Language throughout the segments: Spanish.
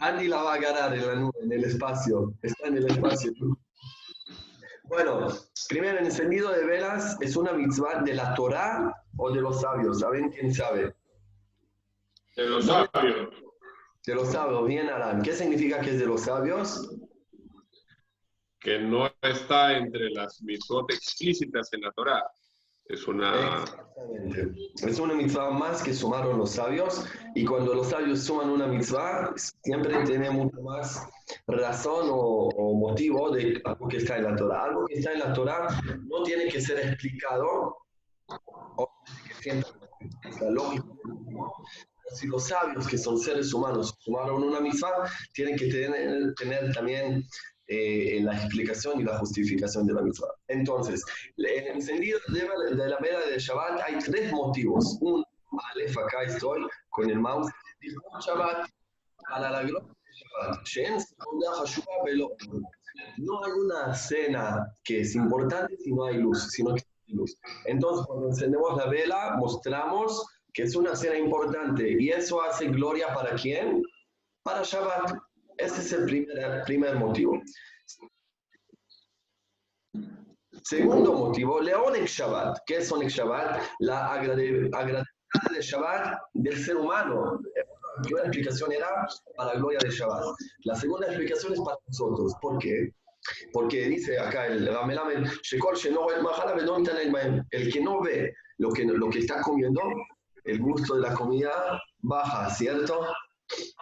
Andy la va a agarrar en la nube, en el espacio. Está en el espacio. Bueno, primero, el encendido de velas es una mitzvah de la Torah o de los sabios. ¿Saben quién sabe? De los sabios. De los sabios, bien, Alan. ¿Qué significa que es de los sabios? Que no está entre las mitzvot explícitas en la Torah. Es una... Es una mitzvah más que sumaron los sabios y cuando los sabios suman una mitzvah siempre tiene mucho más razón o, o motivo de algo que está en la Torah. Algo que está en la Torah no tiene que ser explicado o que la lógica. Si los sabios, que son seres humanos, sumaron una mitzvah, tienen que tener, tener también eh, la explicación y la justificación de la misma. Entonces, en el encendido de, de la vela de Shabbat hay tres motivos. Un, Aleph, acá estoy con el mouse, dijo Shabbat, para la gloria de Shabbat. No hay una cena que es importante si no hay luz, sino que hay luz. Entonces, cuando encendemos la vela, mostramos que es una cena importante. ¿Y eso hace gloria para quién? Para Shabbat. Ese es el primer, primer motivo. Segundo motivo, Leonek Shabbat. ¿Qué es Onek Shabbat? La agradabilidad de Shabbat del ser humano. La primera explicación era para la gloria de Shabbat. La segunda explicación es para nosotros. ¿Por qué? Porque dice acá el Ramelamen, el que no ve lo que, lo que está comiendo, el gusto de la comida baja, ¿cierto?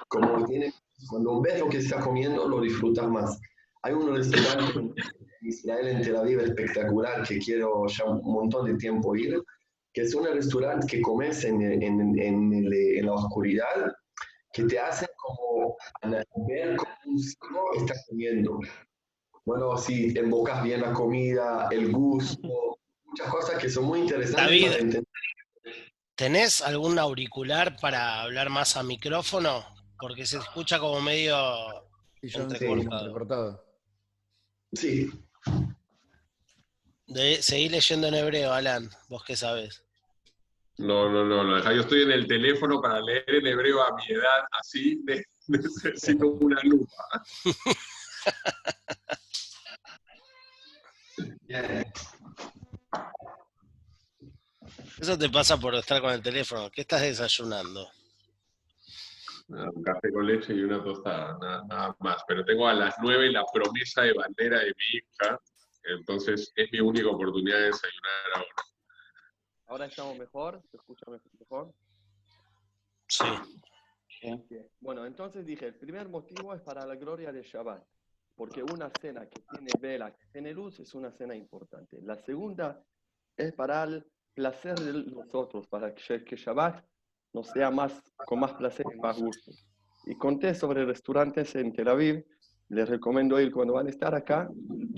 Como tiene cuando ves lo que está comiendo, lo disfrutas más. Hay un restaurante en Israel, en Tel Aviv, espectacular, que quiero ya un montón de tiempo ir, que es un restaurante que comes en, en, en, en la oscuridad, que te hace como ver cómo un está comiendo. Bueno, si embocas bien la comida, el gusto, muchas cosas que son muy interesantes David, para entender. ¿tenés algún auricular para hablar más a micrófono? Porque se escucha como medio Y yo Entrecortado. entrecortado. Sí, de seguir leyendo en hebreo, Alan. ¿Vos qué sabés? No, no, no, lo deja. Yo estoy en el teléfono para leer en hebreo a mi edad, así ne- necesito una lupa. Eso te pasa por estar con el teléfono. ¿Qué estás desayunando? Un café con leche y una tostada, nada, nada más. Pero tengo a las nueve la promesa de bandera de mi hija, entonces es mi única oportunidad de desayunar ahora. Ahora estamos mejor, ¿se escucha me- mejor? Sí. Bien. Bueno, entonces dije, el primer motivo es para la gloria de Shabbat, porque una cena que tiene vela, que tiene luz, es una cena importante. La segunda es para el placer de nosotros, para que, que Shabbat nos sea más, con más placer y más gusto. Y conté sobre restaurantes en Tel Aviv, les recomiendo ir cuando van a estar acá,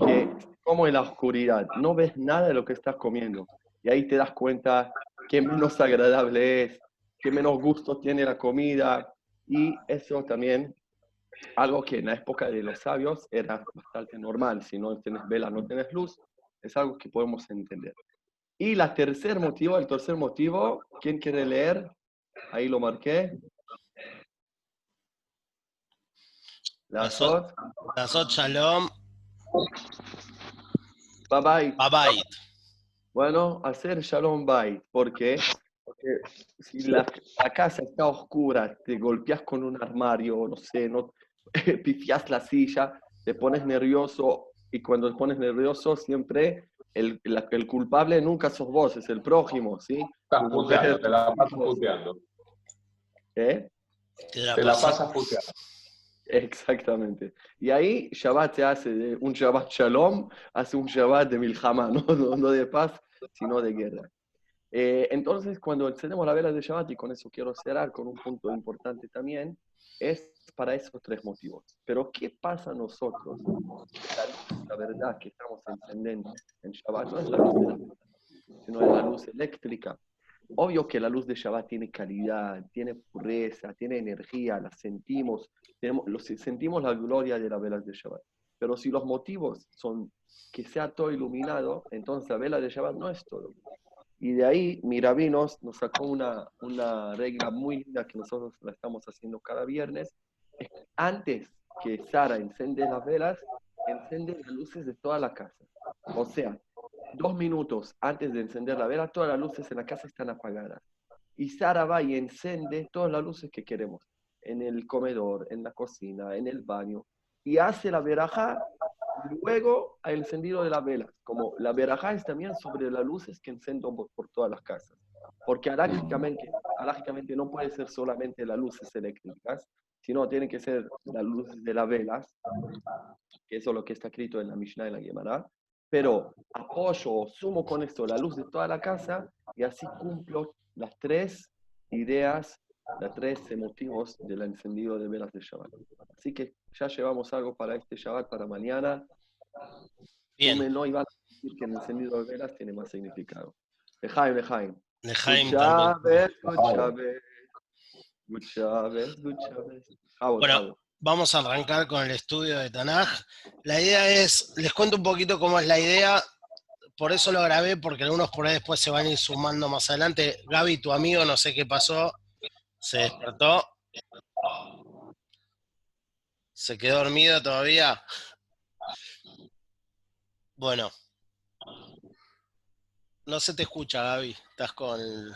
que como en la oscuridad, no ves nada de lo que estás comiendo. Y ahí te das cuenta qué menos agradable es, qué menos gusto tiene la comida. Y eso también, algo que en la época de los sabios era bastante normal. Si no tienes vela, no tienes luz, es algo que podemos entender. Y la tercer motivo, el tercer motivo, ¿quién quiere leer? Ahí lo marqué. La Sot. Shalom, Bye bye. Babait. Bueno, hacer Shalom Bait. ¿Por qué? Porque si la, la casa está oscura, te golpeas con un armario, no sé, no, pifias la silla, te pones nervioso y cuando te pones nervioso siempre el, la- el culpable nunca sos vos, es el prójimo, ¿sí? Estás puteando, te la pasas puteando. ¿Eh? Te la Te la pasas puteando. Exactamente. Y ahí Shabbat se hace de un Shabbat Shalom, hace un Shabbat de Milhama, ¿no? No, no de paz, sino de guerra. Eh, entonces, cuando encendemos la vela de Shabbat, y con eso quiero cerrar con un punto importante también, es para esos tres motivos. Pero, ¿qué pasa a nosotros? La, verdad que estamos encendiendo en Shabbat no es la luz de la sino es la luz eléctrica. Obvio que la luz de Shabbat tiene calidad, tiene pureza, tiene energía, la sentimos, tenemos, sentimos la gloria de las velas de Shabbat. Pero si los motivos son que sea todo iluminado, entonces la vela de Shabbat no es todo. Y de ahí, Miravinos nos sacó una, una regla muy linda que nosotros la estamos haciendo cada viernes. Es antes que Sara enciende las velas, enciende las luces de toda la casa. O sea, dos minutos antes de encender la vela, todas las luces en la casa están apagadas. Y Sara va y enciende todas las luces que queremos, en el comedor, en la cocina, en el baño, y hace la veraja luego al encendido de las velas. Como la veraja es también sobre las luces que enciendo por, por todas las casas. Porque alágicamente, alágicamente no puede ser solamente las luces eléctricas, sino tiene que ser las luces de las velas, que eso es lo que está escrito en la Mishnah y la Gemara, pero apoyo o sumo con esto la luz de toda la casa y así cumplo las tres ideas, las tres motivos del encendido de velas de Shabbat. Así que ya llevamos algo para este Shabbat, para mañana. Bien. No iba a decir que el encendido de velas tiene más significado. Lejaim, Lejaim. Lejaim. Shabbat, Bueno. Vamos a arrancar con el estudio de Tanaj. La idea es, les cuento un poquito cómo es la idea, por eso lo grabé, porque algunos por ahí después se van a ir sumando más adelante. Gaby, tu amigo, no sé qué pasó, se despertó. ¿Se quedó dormido todavía? Bueno. No se te escucha, Gaby. Estás con... el-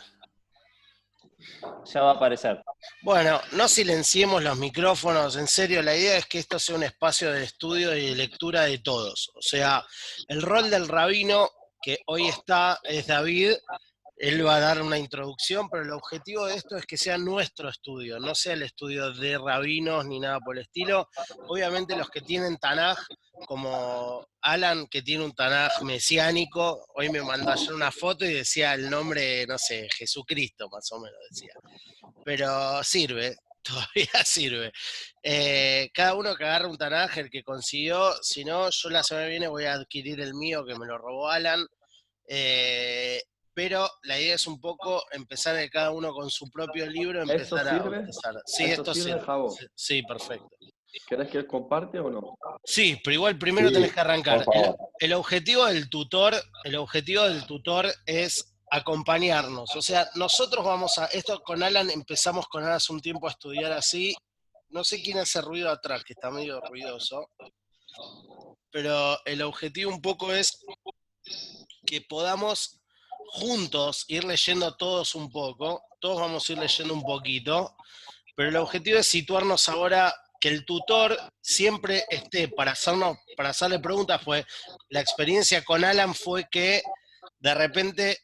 Ya va a aparecer. Bueno, no silenciemos los micrófonos, en serio, la idea es que esto sea un espacio de estudio y de lectura de todos. O sea, el rol del rabino que hoy está es David, él va a dar una introducción, pero el objetivo de esto es que sea nuestro estudio, no sea el estudio de rabinos ni nada por el estilo. Obviamente los que tienen Tanaj, como Alan, que tiene un Tanaj mesiánico, hoy me mandó ayer una foto y decía el nombre, no sé, Jesucristo, más o menos decía pero sirve, todavía sirve. Eh, cada uno que agarre un Tanaj, el que consiguió, si no, yo la semana que viene voy a adquirir el mío que me lo robó Alan. Eh, pero la idea es un poco empezar de cada uno con su propio libro, ¿Esto empezar a empezar. Sí, ¿Esto esto sirve, sirve. Javo? Sí, Sí, perfecto. ¿Querés que él comparte o no? Sí, pero igual primero Sí, tenés que arrancar. El, el objetivo del tutor, el objetivo del tutor es acompañarnos. O sea, nosotros vamos a, esto con Alan empezamos con Alan hace un tiempo a estudiar así. No sé quién hace ruido atrás, que está medio ruidoso. Pero el objetivo un poco es que podamos juntos ir leyendo todos un poco. Todos vamos a ir leyendo un poquito. Pero el objetivo es situarnos ahora que el tutor siempre esté para hacernos, para hacerle preguntas, pues la experiencia con Alan fue que de repente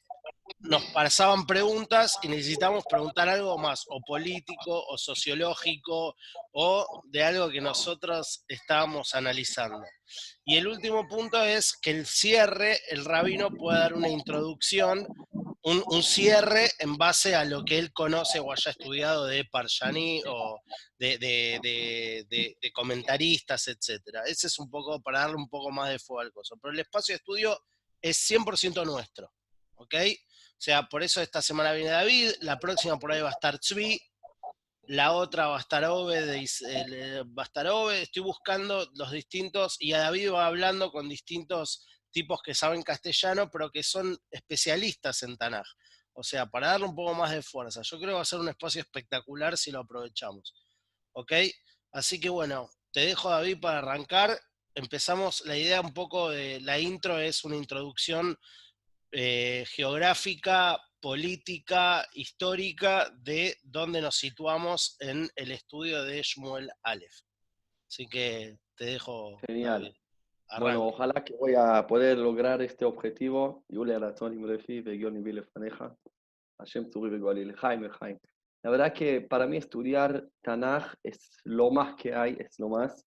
nos pasaban preguntas y necesitamos preguntar algo más, o político, o sociológico, o de algo que nosotros estábamos analizando. Y el último punto es que el cierre, el rabino puede dar una introducción, un, cierre en base a lo que él conoce o haya estudiado de Parshani o de, comentaristas, etcétera. Ese es un poco para darle un poco más de fuego al coso. Pero el espacio de estudio es 100% nuestro, ¿ok? O sea, por eso esta semana viene David, la próxima por ahí va a estar Tzvi, la otra va a estar Obed, eh, va a estar Obed, estoy buscando los distintos, y a David va hablando con distintos tipos que saben castellano, pero que son especialistas en Tanaj. O sea, para darle un poco más de fuerza. Yo creo que va a ser un espacio espectacular si lo aprovechamos. ¿Ok? Así que bueno, te dejo David para arrancar. Empezamos, la idea un poco de la intro es una introducción eh, geográfica, política, histórica de dónde nos situamos en el estudio de Shmuel Aleph. Así que te dejo. Genial. Bueno, ojalá que voy a poder lograr este objetivo. La verdad que para mí estudiar Tanaj es lo más que hay, es lo más.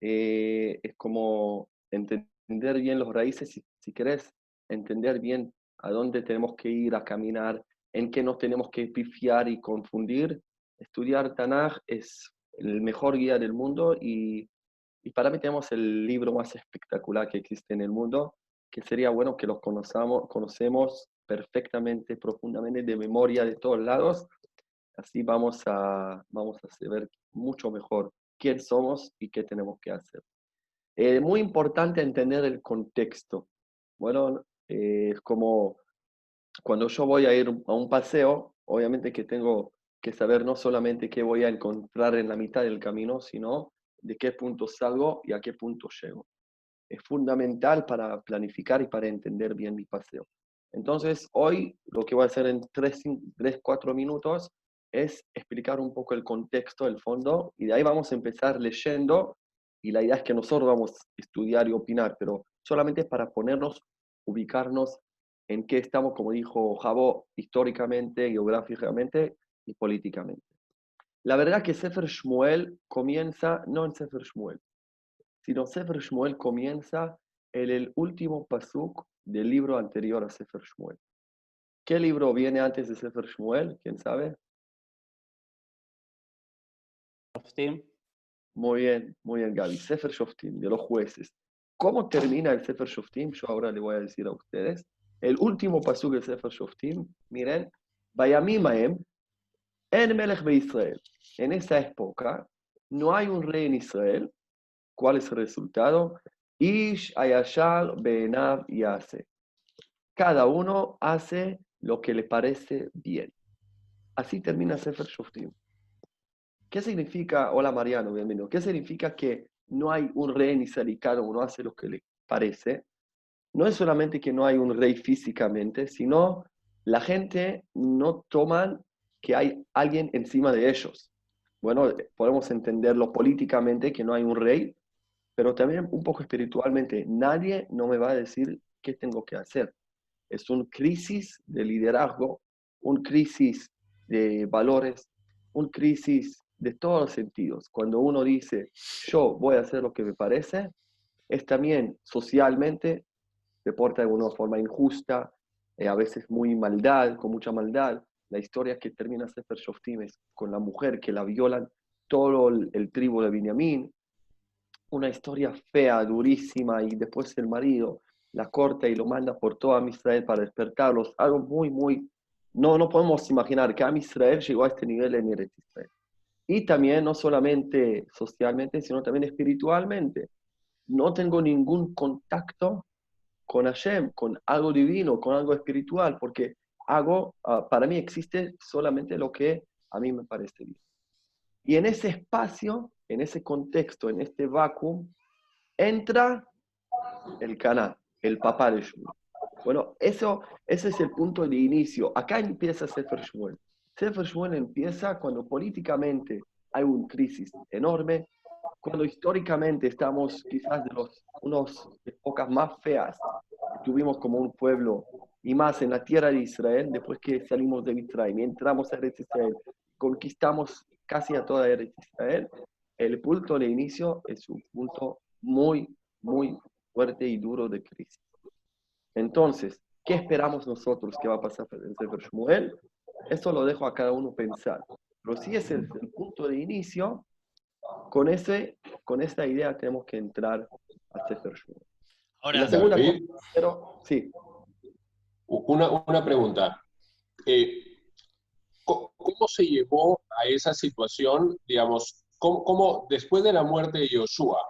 Eh, es como entender bien los raíces, si, si querés, entender bien a dónde tenemos que ir a caminar, en qué nos tenemos que pifiar y confundir. Estudiar Tanaj es el mejor guía del mundo y para mí tenemos el libro más espectacular que existe en el mundo, que sería bueno que los conozcamos, conocemos perfectamente, profundamente, de memoria de todos lados. Así vamos a, vamos a saber mucho mejor quién somos y qué tenemos que hacer. Eh, muy importante entender el contexto. Bueno, eh, es como cuando yo voy a ir a un paseo, obviamente que tengo que saber no solamente qué voy a encontrar en la mitad del camino, sino de qué punto salgo y a qué punto llego. Es fundamental para planificar y para entender bien mi paseo. Entonces, hoy lo que voy a hacer en 3, 4 minutos es explicar un poco el contexto, el fondo, y de ahí vamos a empezar leyendo, y la idea es que nosotros vamos a estudiar y opinar, pero solamente para ponernos, ubicarnos en qué estamos, como dijo Jabo, históricamente, geográficamente y políticamente. La verdad que Sefer Shmuel comienza no en Sefer Shmuel, sino Sefer Shmuel comienza en el último pasuk del libro anterior a Sefer Shmuel. ¿Qué libro viene antes de Sefer Shmuel? ¿Quién sabe? Shoftim. Muy bien, muy bien, Gaby. Sefer Shoftim, de los jueces. ¿Cómo termina el Sefer Shoftim? Yo ahora le voy a decir a ustedes. El último pasuk del Sefer Shoftim, miren, Vayamimaem, en Melech Israel. En esa época no hay un rey en Israel. ¿Cuál es el resultado? Ish Ayashal Benav Yase. Cada uno hace lo que le parece bien. Así termina Sefer Shoftim. ¿Qué significa, hola Mariano, bienvenido, qué significa que no hay un rey ni y uno hace lo que le parece? No es solamente que no hay un rey físicamente, sino la gente no toma que hay alguien encima de ellos. Bueno, podemos entenderlo políticamente que no hay un rey, pero también un poco espiritualmente. Nadie no me va a decir qué tengo que hacer. Es una crisis de liderazgo, un crisis de valores, un crisis de todos los sentidos. Cuando uno dice, yo voy a hacer lo que me parece, es también socialmente, se porta de una forma injusta, eh, a veces muy maldad, con mucha maldad. La historia que termina Sefer Shoftim es con la mujer que la violan todo el, el tribu de Binyamin. Una historia fea, durísima, y después el marido la corta y lo manda por toda Israel para despertarlos. Algo muy, muy... No, no podemos imaginar que a Israel llegó a este nivel en Israel. Y también, no solamente socialmente, sino también espiritualmente. No tengo ningún contacto con Hashem, con algo divino, con algo espiritual, porque hago, ah, para mí existe solamente lo que a mí me parece bien. Y en ese espacio, en ese contexto, en este vacuum, entra el canal, el papá de Shmuel. Bueno, eso, ese es el punto de inicio. Acá empieza Sefer Shmuel. Sefer Shmuel empieza cuando políticamente hay una crisis enorme, cuando históricamente estamos quizás de los unos épocas más feas que tuvimos como un pueblo y más en la tierra de Israel, después que salimos de Israel y entramos a Eretz Israel, conquistamos casi a toda Eretz Israel, el punto de inicio es un punto muy, muy fuerte y duro de crisis. Entonces, ¿qué esperamos nosotros que va a pasar en Sefer Shmuel? Eso lo dejo a cada uno pensar. Pero si es el, punto de inicio, con, ese, con esta idea tenemos que entrar a Sefer Shmuel. Ahora, la segunda pero, sí. Una, una pregunta. Eh, ¿Cómo se llevó a esa situación, digamos, cómo, cómo, después de la muerte de Yoshua,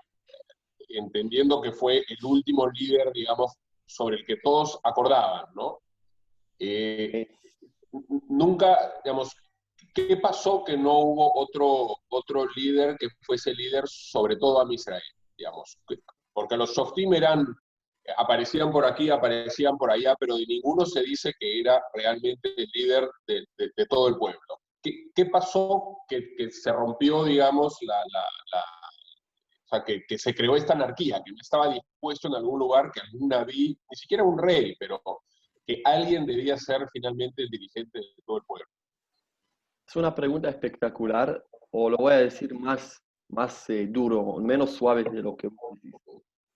entendiendo que fue el último líder, digamos, sobre el que todos acordaban, ¿no? Eh, nunca, digamos, ¿qué pasó que no hubo otro, otro líder que fuese líder sobre todo a Israel, digamos? Porque los Softim eran, aparecían por aquí, aparecían por allá, pero de ninguno se dice que era realmente el líder de, todo el pueblo. ¿Qué, qué pasó que, se rompió, digamos, la, o sea, que, que, se creó esta anarquía, que no estaba dispuesto en algún lugar que algún naví, ni siquiera un rey, pero que alguien debía ser finalmente el dirigente de todo el pueblo? Es una pregunta espectacular, o lo voy a decir más, más eh, duro, menos suave de lo que vos.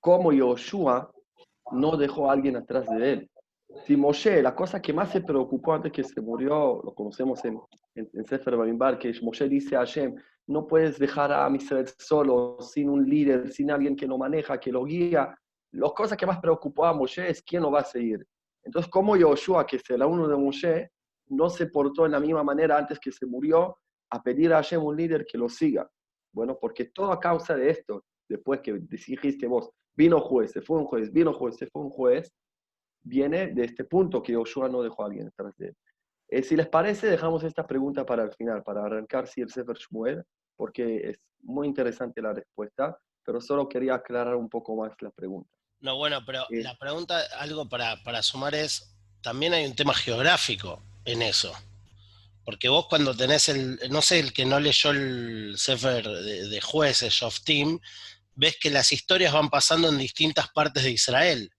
¿Cómo Yoshua no dejó a alguien atrás de él? Si Moshe, la cosa que más se preocupó antes que se murió, lo conocemos en, en, Sefer Bamimbar, que Moshe dice a Hashem, no puedes dejar a Israel solo, sin un líder, sin alguien que lo maneja, que lo guía. La cosa que más preocupó a Moshe es quién lo va a seguir. Entonces, como Yoshua, que es el uno de Moshe, no se portó en la misma manera antes que se murió a pedir a Hashem un líder que lo siga. Bueno, porque todo a causa de esto, después que dijiste vos, vino juez, se fue un juez, vino juez, se fue un juez, viene de este punto que Yoshua no dejó a alguien detrás de él. Eh, si les parece, dejamos esta pregunta para el final, para arrancar si el Sefer Shmuel, porque es muy interesante la respuesta, pero solo quería aclarar un poco más la pregunta. No, bueno, pero la pregunta, algo para, para sumar es, también hay un tema geográfico en eso. Porque vos cuando tenés el, no sé, el que no leyó el Sefer de, de jueces, Shoftim, ves que las historias van pasando en distintas partes de Israel.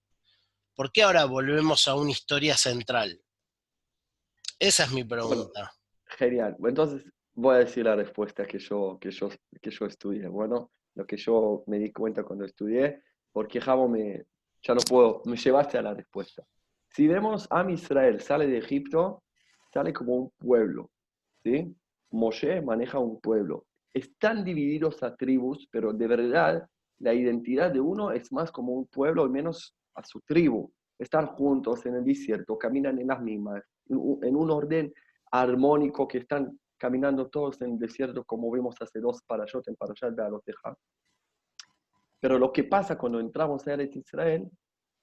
¿Por qué ahora volvemos a una historia central? Esa es mi pregunta. Genial. Entonces voy a decir la respuesta que yo, que yo, que yo estudié. Bueno, lo que yo me di cuenta cuando estudié, porque Javo me, ya no puedo, me llevaste a la respuesta. Si vemos a Israel sale de Egipto, sale como un pueblo, ¿sí? Moshe maneja un pueblo. Están divididos a tribus, pero de verdad la identidad de uno es más como un pueblo y menos a su tribu. Están juntos en el desierto, caminan en las mismas, en un- en un orden armónico que están caminando todos en el desierto, como vimos hace dos parashot en Parashat Bealoteja. Pero lo que pasa cuando entramos a Eretz Israel,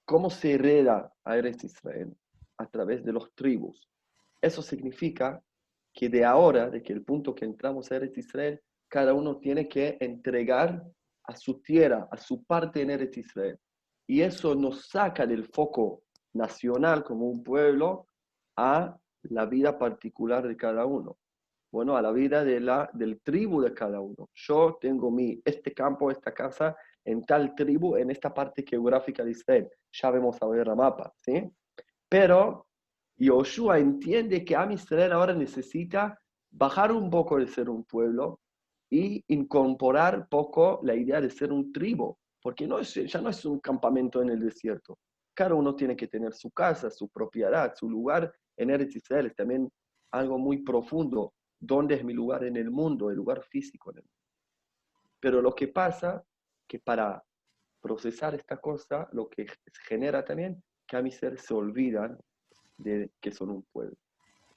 ¿cómo se hereda a Eretz Israel? A través de los tribus. Eso significa que de ahora, de que el punto que entramos a Eretz Israel, cada uno tiene que entregar a su tierra, a su parte en Eretz Israel. Y eso nos saca del foco nacional como un pueblo a la vida particular de cada uno. Bueno, a la vida de la, del tribu de cada uno. Yo tengo mi, este campo, esta casa, en tal tribu, en esta parte geográfica de Israel. Ya vemos a ver la mapa, ¿sí? Pero Yoshua entiende que Am Israel ahora necesita bajar un poco de ser un pueblo y incorporar poco la idea de ser un tribu, porque no es, ya no es un campamento en el desierto. Cada uno tiene que tener su casa, su propiedad, su lugar en Eretz Israel. Es también algo muy profundo. ¿Dónde es mi lugar en el mundo? El lugar físico en el mundo. Pero lo que pasa que para procesar esta cosa, lo que genera también que a mi ser se olvidan de que son un pueblo.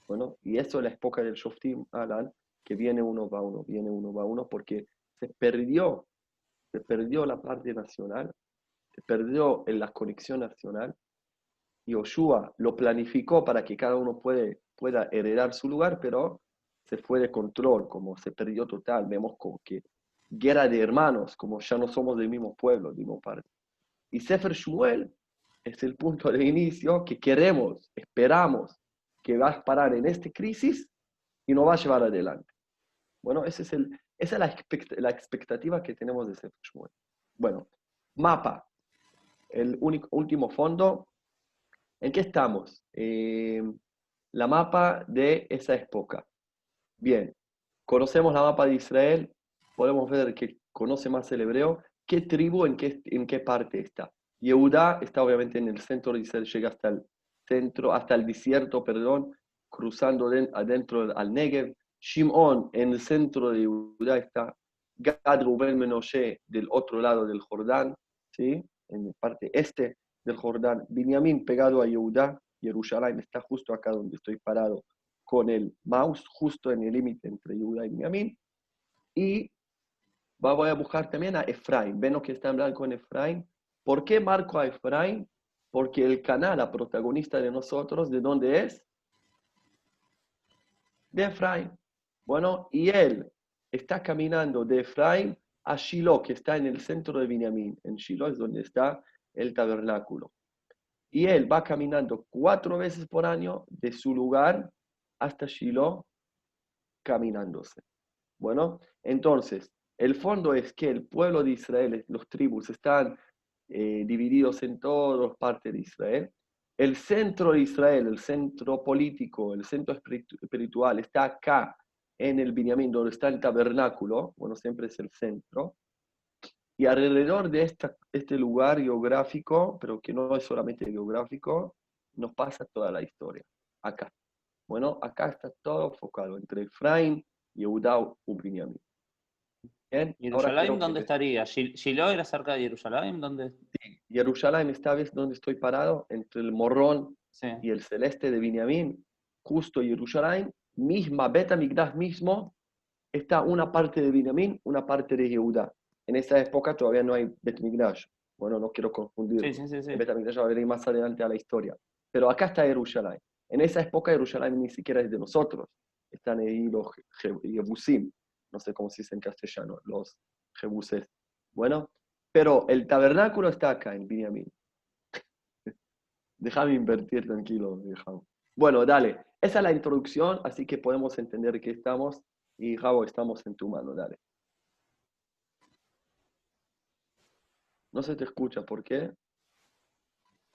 Bueno, y eso es la época del Shoftim Alan, que viene uno va uno, viene uno va uno, porque se perdió, se perdió la parte nacional, se perdió en la conexión nacional, y Oshua lo planificó para que cada uno puede, pueda heredar su lugar, pero se fue de control, como se perdió total, vemos como que guerra de hermanos, como ya no somos del mismo pueblo, del mismo parte. Y Sefer Shmuel es el punto de inicio que queremos, esperamos que va a parar en esta crisis y nos va a llevar adelante. Bueno, ese es el, esa es la, expect la expectativa que tenemos de Sefer Shmuel. Bueno, mapa, el único, último fondo. ¿En qué estamos? Eh, la mapa de esa época. Bien, conocemos la mapa de Israel, podemos ver que conoce más el hebreo. ¿Qué tribu en qué, en qué parte está? Yehuda está obviamente en el centro de Israel, llega hasta el centro, hasta el desierto, perdón, cruzando de, adentro al Negev. Shimon en el centro de Yehuda está. Gad, Rubén, Menoshe del otro lado del Jordán, ¿sí? en la parte este del Jordán. Binyamin pegado a Yehuda. Jerusalén está justo acá donde estoy parado con el mouse, justo en el límite entre Yehuda y Binyamin. Y voy a buscar también a Efraín. Ven que está en blanco en Efraín. ¿Por qué marco a Efraín? Porque el canal, la protagonista de nosotros, ¿de dónde es? De Efraín. Bueno, y él está caminando de Efraín a Shiloh, que está en el centro de Binyamin. En Shiloh es donde está el tabernáculo. Y él va caminando cuatro veces por año de su lugar hasta Shiloh, caminándose. Bueno, entonces, el fondo es que el pueblo de Israel, los tribus, están eh, divididos en todas partes de Israel. El centro de Israel, el centro político, el centro espiritual, está acá en el Binyamin, donde está el tabernáculo, bueno, siempre es el centro. Y alrededor de este lugar geográfico, pero que no es solamente geográfico, nos pasa toda la historia, acá. Bueno, acá está todo enfocado entre Efraín, Yehuda y Binyamin. ¿Jerusalén dónde estaría? ¿Shiloh era cerca de Jerusalén? ¿Dónde? Sí, Jerusalén, esta vez donde estoy parado, entre el morrón sí. y el celeste de Binyamin, justo Jerusalén, misma, Beta Migdash mismo, está una parte de Binyamin, una parte de Yehuda. En esa época todavía no hay Bet Migdash. Bueno, no quiero confundir. Sí, sí, sí, sí. Bet Migdash va a venir más adelante a la historia. Pero acá está Jerusalén. En esa época Jerusalén ni siquiera es de nosotros. Están ahí los Jebusim, no sé cómo se dice en castellano, los Jebuses. Bueno, pero el tabernáculo está acá en Binyamin. Déjame invertir tranquilo, Bueno, dale. Esa es la introducción, así que podemos entender que estamos y Javo, estamos en tu mano, dale. No se te escucha, ¿por qué?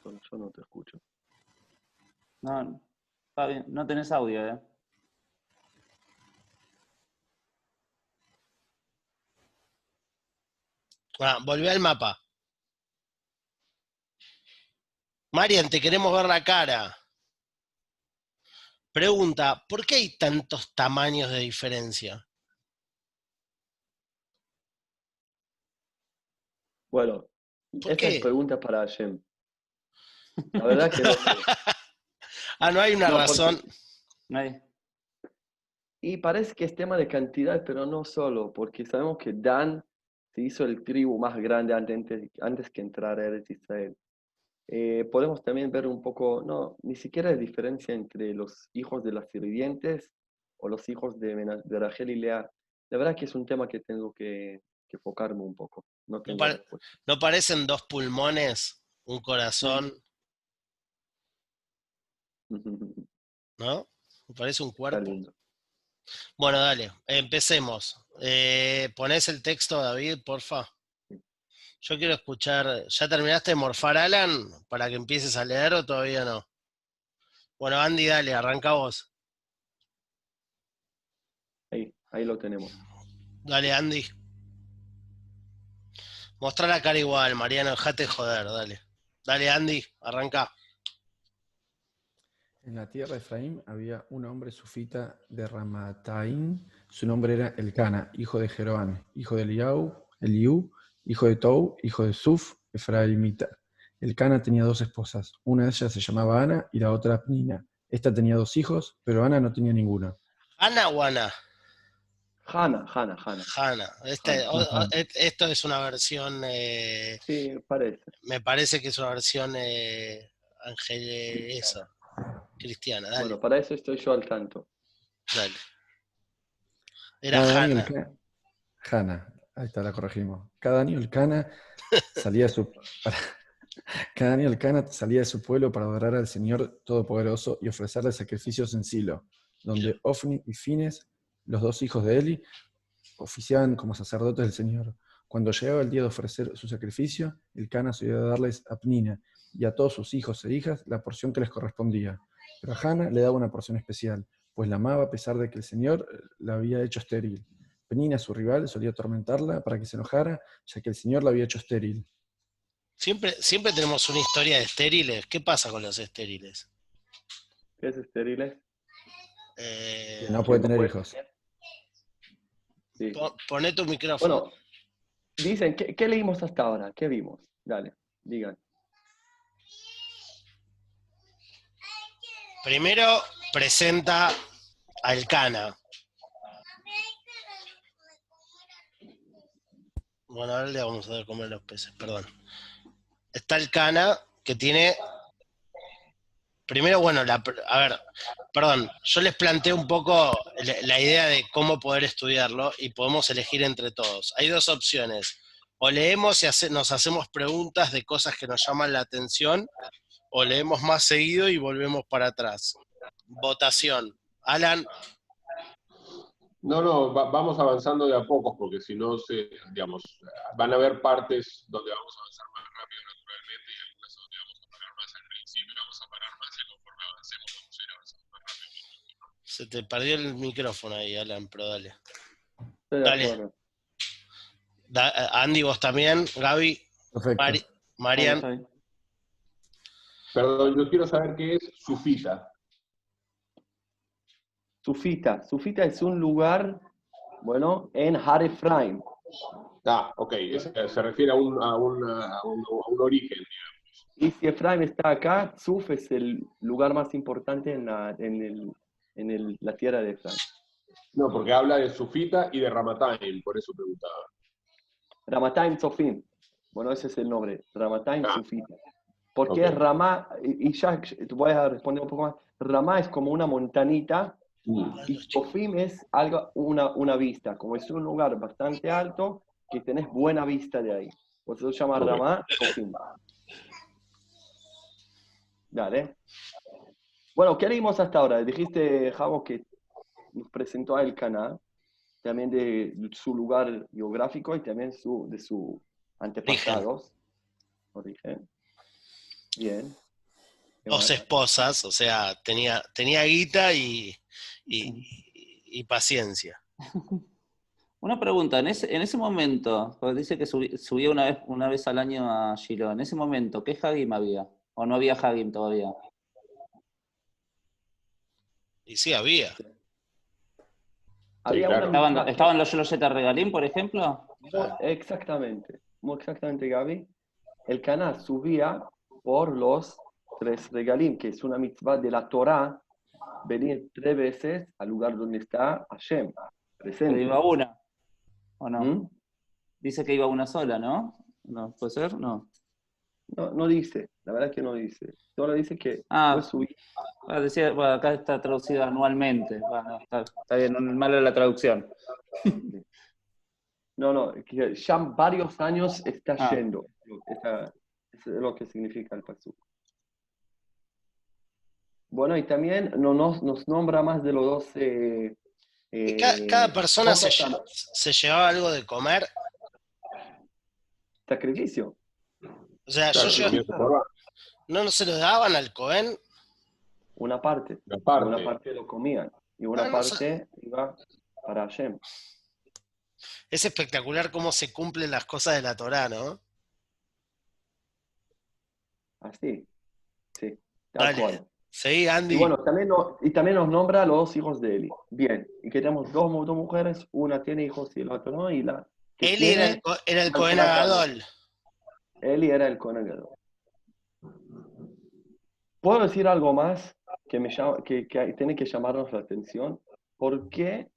Yo no te escucho. No, está bien, no tenés audio, ¿eh? Ah, volví al mapa. Marian, te queremos ver la cara. Pregunta, ¿por qué hay tantos tamaños de diferencia? Bueno, esta es pregunta para Hashem. La verdad que no ah, no hay una razón. Y parece que es tema de cantidad, pero no solo, porque sabemos que Dan se hizo el tribu más grande antes, antes que entrar a Eretz Israel. Eh, podemos también ver un poco, no, ni siquiera hay diferencia entre los hijos de las sirvientes o los hijos de, de Rachel y Lea. La verdad que es un tema que tengo que, que enfocarme un poco. No, ¿No parecen dos pulmones, un corazón? ¿No? Me parece un cuerpo. Bueno, dale, empecemos. Eh, ¿Ponés el texto, David, porfa? Yo quiero escuchar. ¿Ya terminaste de morfar, Alan? Para que empieces a leer o todavía no. Bueno, Andy, dale, arranca vos. Ahí, ahí lo tenemos. Dale, Andy. Mostra la cara igual, Mariano, dejate joder, dale. Dale, Andy, arranca. En la tierra de Efraín había un hombre sufita de Ramataín. Su nombre era Elcana, hijo de Jeroán, hijo de Eliau, Eliú, hijo de Tou, hijo de Suf, Efraimita. Elcana tenía dos esposas. Una de ellas se llamaba Ana y la otra Pnina. Esta tenía dos hijos, pero Ana no tenía ninguna. ¿Ana o Ana? Hanna, Hanna, Hanna. Hanna. Este, esto es una versión. Eh, sí, parece. Me parece que es una versión eh, eso, cristiana. Dale. Bueno, para eso estoy yo al tanto. Dale. Era Hanna. Hanna, ahí está, la corregimos. Cada año el Cana salía de su. cada año el Cana salía de su pueblo para adorar al Señor Todopoderoso y ofrecerle sacrificios en Silo, donde Ofni y Fines, los dos hijos de Eli, oficiaban como sacerdotes del Señor. Cuando llegaba el día de ofrecer su sacrificio, el Cana solía darles a Pnina y a todos sus hijos e hijas la porción que les correspondía. Pero a Hannah le daba una porción especial, pues la amaba a pesar de que el Señor eh, la había hecho estéril. Penina, su rival, solía atormentarla para que se enojara, ya que el Señor la había hecho estéril. Siempre, siempre tenemos una historia de estériles. ¿Qué pasa con los estériles? ¿Qué es estériles? Eh, no puede tener hijos. Sí. Poné tu micrófono. Bueno, dicen, ¿qué, ¿qué leímos hasta ahora? ¿Qué vimos? Dale, digan. Primero presenta al Cana. Bueno, ahora le vamos a dar comer los peces, perdón. Está el Cana que tiene. Primero, bueno, a ver, perdón, yo les planteo un poco la idea de cómo poder estudiarlo y podemos elegir entre todos. Hay dos opciones. O leemos y nos hacemos preguntas de cosas que nos llaman la atención, o leemos más seguido y volvemos para atrás. Votación. Alan. No, no, vamos avanzando de a pocos porque si no, se, digamos, van a haber partes donde vamos a avanzar más rápido naturalmente y algunas donde vamos a parar más al principio, vamos a parar más y conforme avancemos vamos a ir avanzando más rápido. Se te perdió el micrófono ahí, Alan, pero dale. Dale. Andy, vos también, Gaby, Marian. Perdón, yo quiero saber qué es Sufita. Sufita. Sufita es un lugar, bueno, en Har Efraim. Ah, ok, se refiere a un, a, un, a, un, origen, digamos. Y si Efraim está acá, Suf es el lugar más importante en la, en el, en el, la tierra de Efraim. No, porque habla de Sufita y de Ramataim, por eso preguntaba. Ramataim Sofim. Bueno, ese es el nombre, Ramataim ah. Sufita. Porque Ok. Ramá, y y ya te voy a responder un poco más, Ramá es como una montanita Y Tofim es algo, una, una vista, como es un lugar bastante alto que tenés buena vista de ahí. Por eso se llama. Ramá Tofim. Dale. Bueno, ¿qué leímos hasta ahora? Dijiste, Javo, que nos presentó a El Caná, también de su lugar geográfico y también su, de sus antepasados. Origen. Bien. ¿Qué Dos esposas, o sea, tenía, tenía guita y, y, y paciencia. Una pregunta, en ese, en ese momento, porque dice que subí- subía una vez, una vez al año a Shiloh, en ese momento, ¿qué Hagim había? ¿O no había Hagim todavía? Y sí, había. Había claro. una ¿Estaban, mitzvah- ¿estaban los Yoloseta Regalim, por ejemplo? Exactamente, muy exactamente, Gaby. El Caná subía por los tres regalim, que es una mitzvah de la Torah, venir tres veces al lugar donde está Hashem, Pero presente. iba una, ¿o no? ¿Mm? Dice que iba una sola, ¿no? ¿No puede ser? No. No, no dice, la verdad que no dice. Solo dice que Ah. fue subir. Ah, decía, bueno, acá está traducida anualmente. Bueno, está, está bien, no es mala la traducción. No, no, ya varios años está Ah. yendo. Eso es lo que significa el pasuk. Bueno, y también no nos, nos nombra más de los dos. eh, Y ca- eh, cada persona se, llevaba algo de comer. Sacrificio. O sea, yo, forma, no, no se lo daban al Cohen. Una parte. una parte. Una parte lo comían y una no parte iba para Hashem. Es espectacular cómo se cumplen las cosas de la Torá, ¿no? Así. Sí, tal Dale. cual. Seguí, Andy. Y bueno, también, no- y también nos nombra a los hijos de Eli. Bien, y que tenemos dos, dos mujeres, una tiene hijos y la otra no, y la Eli era el, era el Cohen Cohen Agadol. Eli era el conagado. ¿Puedo decir algo más que, me llama- que, que tiene que llamarnos la atención? ¿Por qué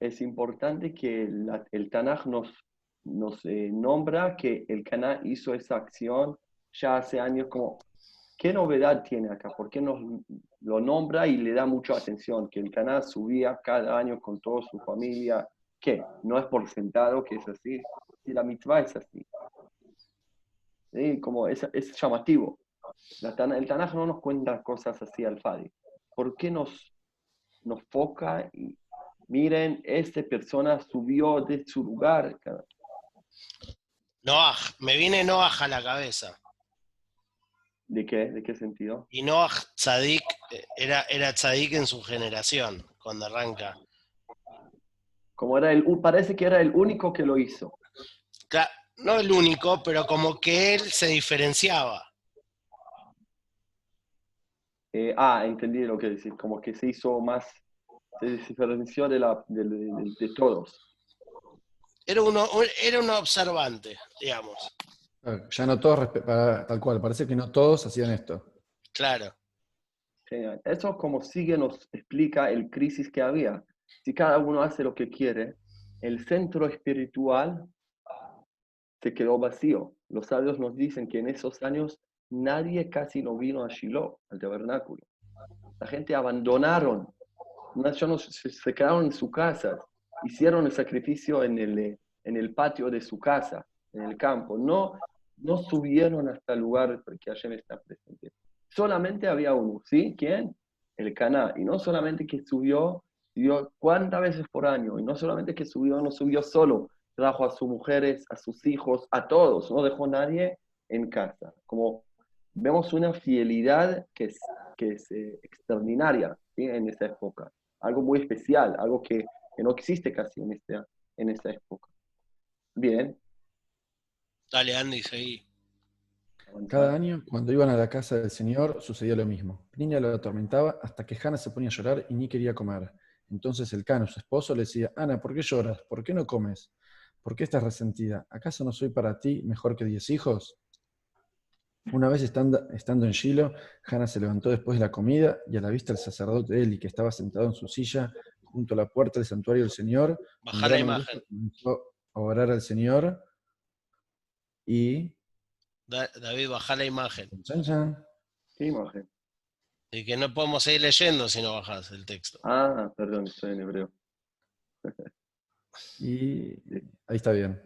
es importante que la- el Tanaj nos, nos eh, nombra que el Caná hizo esa acción ya hace años? Como, ¿Qué novedad tiene acá? ¿Por qué nos lo nombra y le da mucha atención? Que el Caná subía cada año con toda su familia. ¿Qué? No es por sentado que es así. Si la mitzvah es así. ¿sí? Como es, es llamativo. El Tanaj no nos cuenta cosas así al Fadi. ¿Por qué nos, nos foca y miren, esta persona subió de su lugar? Noah, me viene Noah a la cabeza. ¿De qué? ¿De qué sentido? Y Noah Tzadik eh, era, era Tzadik en su generación, cuando arranca. Como era el, parece que era el único que lo hizo. Cla- no el único, pero como que él se diferenciaba. Eh, ah, entendí lo que decís. Como que se hizo más, se diferenció de, la, de, de- de todos. Era, uno, un- era un observante, digamos. Claro, Ya no todos, tal cual, parece que no todos hacían esto. Claro. Genial. Eso como sigue nos explica el crisis que había. Si cada uno hace lo que quiere, el centro espiritual se quedó vacío. Los sabios nos dicen que en esos años nadie casi no vino a Shiloh, al tabernáculo. La gente abandonaron, se, quedaron en su casa, hicieron el sacrificio en el, en el patio de su casa, en el campo. No, no subieron hasta el lugar porque Hashem está presente solamente había uno, ¿sí? ¿Quién? El Caná. Y no solamente que subió, subió cuántas veces por año. Y no solamente que subió, no subió solo. Trajo a sus mujeres, a sus hijos, a todos. No dejó nadie en casa. Como vemos una fidelidad que es, que es eh, extraordinaria en esa época. Algo muy especial, algo que, que no existe casi en esta, en esta época. Bien. Dale, Andy, seguí. Cada año, cuando iban a la casa del Señor, sucedía lo mismo. Niña lo atormentaba hasta que Hannah se ponía a llorar y ni quería comer. Entonces el Cano, su esposo, le decía, Ana, ¿por qué lloras? ¿Por qué no comes? ¿Por qué estás resentida? ¿Acaso no soy para ti mejor que diez hijos? Una vez estando, estando en Shiloh, Hannah se levantó después de la comida y a la vista del sacerdote Eli, que estaba sentado en su silla junto a la puerta del santuario del Señor, Bajar la imagen. comenzó a orar al Señor y Da- David, baja la imagen. Chan, chan. ¿Qué imagen? Y que no podemos seguir leyendo si no bajas el texto. Ah, perdón, estoy en hebreo. Y ahí está bien.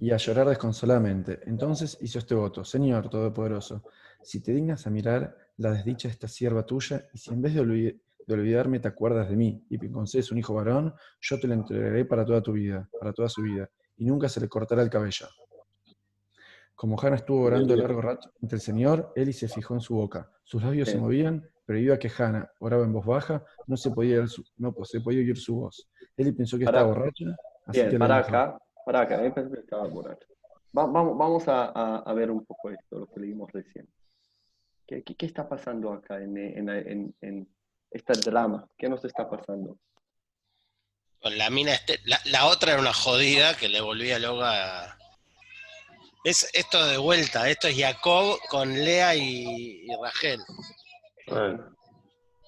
Y a llorar desconsoladamente. Entonces hizo este voto, Señor Todopoderoso, si te dignas a mirar la desdicha de esta sierva tuya, y si en vez de olvidarme te acuerdas de mí y me concedes un hijo varón, yo te lo entregaré para toda tu vida, para toda su vida, y nunca se le cortará el cabello. Como Hannah estuvo orando largo rato ante el Señor, Eli se fijó en su boca. Sus labios se movían, pero iba que Hannah oraba en voz baja, no se podía, oír su, no se podía oír su voz. Eli pensó que Pará. estaba borracha, así Bien, que para acá, para acá, eh, pensé que estaba borracho. Va- vamos vamos a, a- a ver un poco esto, lo que leímos recién. ¿Qué, qué- qué está pasando acá en, en, en, en este drama? ¿Qué nos está pasando? La mina este, la, la otra era una jodida que le volvía loca. Es esto de vuelta, esto es Jacob con Lea y, y Rachel. Bueno,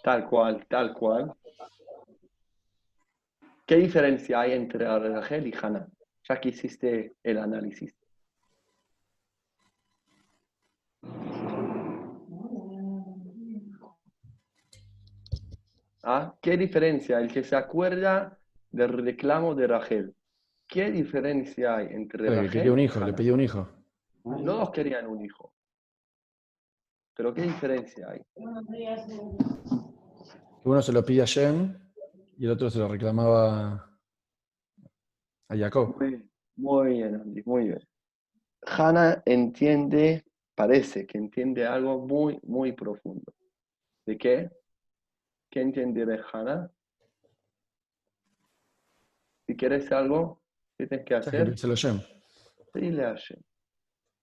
Tal cual, tal cual. ¿Qué diferencia hay entre Rachel y Hannah? Ya que hiciste el análisis. ¿Ah? ¿Qué diferencia? El que se acuerda del reclamo de Rachel. ¿Qué diferencia hay entre "Pero que Rachel quería un hijo, le pedía un hijo. Los dos querían un hijo. Pero ¿qué diferencia hay? Uno se lo pide a Shem y el otro se lo reclamaba a Jacob. Muy, muy bien, Andy, muy bien. Hannah entiende, parece que entiende algo muy, muy profundo. ¿De qué? ¿Qué entiende de Hannah? Si quieres algo, ¿qué tienes que hacer? Pedirle a Hashem.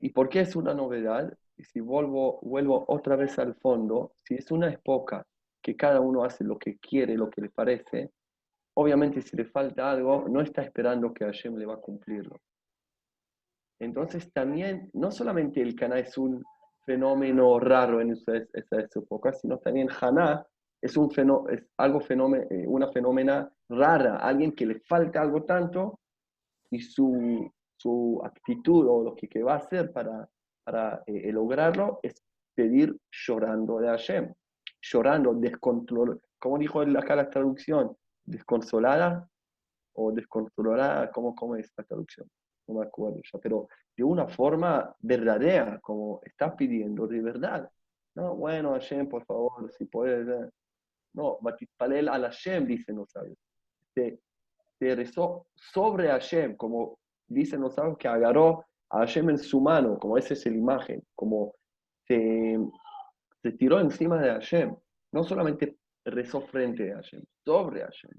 ¿Y por qué es una novedad? Y si vuelvo, vuelvo otra vez al fondo, si es una época que cada uno hace lo que quiere, lo que le parece, obviamente si le falta algo, no está esperando que Hashem le va a cumplirlo. Entonces también, no solamente el Cana es un fenómeno raro en esa, esa época, sino también Haná es, un fenó- es algo fenómeno, una fenómena rara, alguien que le falta algo tanto y su, su actitud o lo que, que va a hacer para, para eh, lograrlo es pedir llorando de Hashem, llorando, descontrol, como dijo acá la traducción, desconsolada o descontrolada, ¿cómo, cómo es la traducción? No me acuerdo ya, pero de una forma verdadera, como está pidiendo de verdad. No, bueno, Hashem, por favor, si puedes. eh. No, Batipalel al Hashem, dicen los sabios. Se, se rezó sobre Hashem, como dicen los sabios que agarró a Hashem en su mano, como esa es la imagen, como se, se tiró encima de Hashem. No solamente rezó frente a Hashem, sobre Hashem.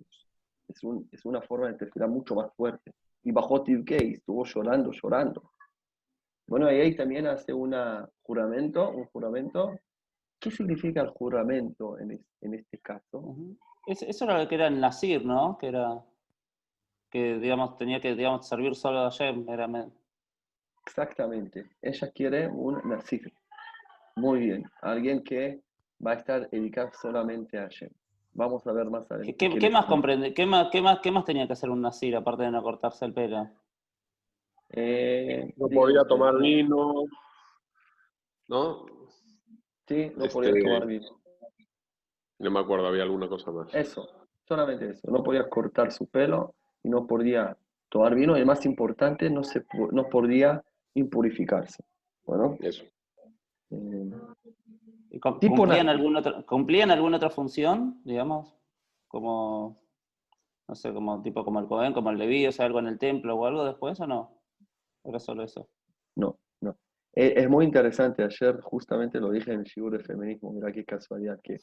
Es, un, es una forma de tefilá mucho más fuerte. Y bajó Tivkei, estuvo llorando, llorando. Bueno, y ahí también hace un juramento, un juramento. ¿Qué significa el juramento en, en este caso? Es- eso era lo que era el Nasir, ¿no? Que era. Que, digamos, tenía que, digamos, servir solo a Hashem. Era me- Exactamente. Ella quiere un Nasir. Muy bien. Alguien que va a estar dedicado solamente a Hashem. Vamos a ver más ¿Qué, adelante. qué- qué qué le más comprende? ¿Qué más, qué, más, ¿Qué más tenía que hacer un Nasir aparte de no cortarse el pelo? Eh, no podía tomar vino, ¿no? Sí, no podía Este, tomar vino. No me acuerdo, había alguna cosa más. Eso, solamente eso. No podía cortar su pelo no podía tomar vino. Y el más importante, no, se, no podía impurificarse. Bueno, Eso. eh, ¿Y ¿Cumplían, na- alguna otra, ¿Cumplían alguna otra función, digamos? Como, no sé, como tipo como el Cohen, como el Leví, o sea, algo en el templo o algo después o no? Era solo eso. no, no. Eh, Es, muy interesante. Ayer justamente lo dije en el Shigur de Feminismo. Mira qué casualidad que,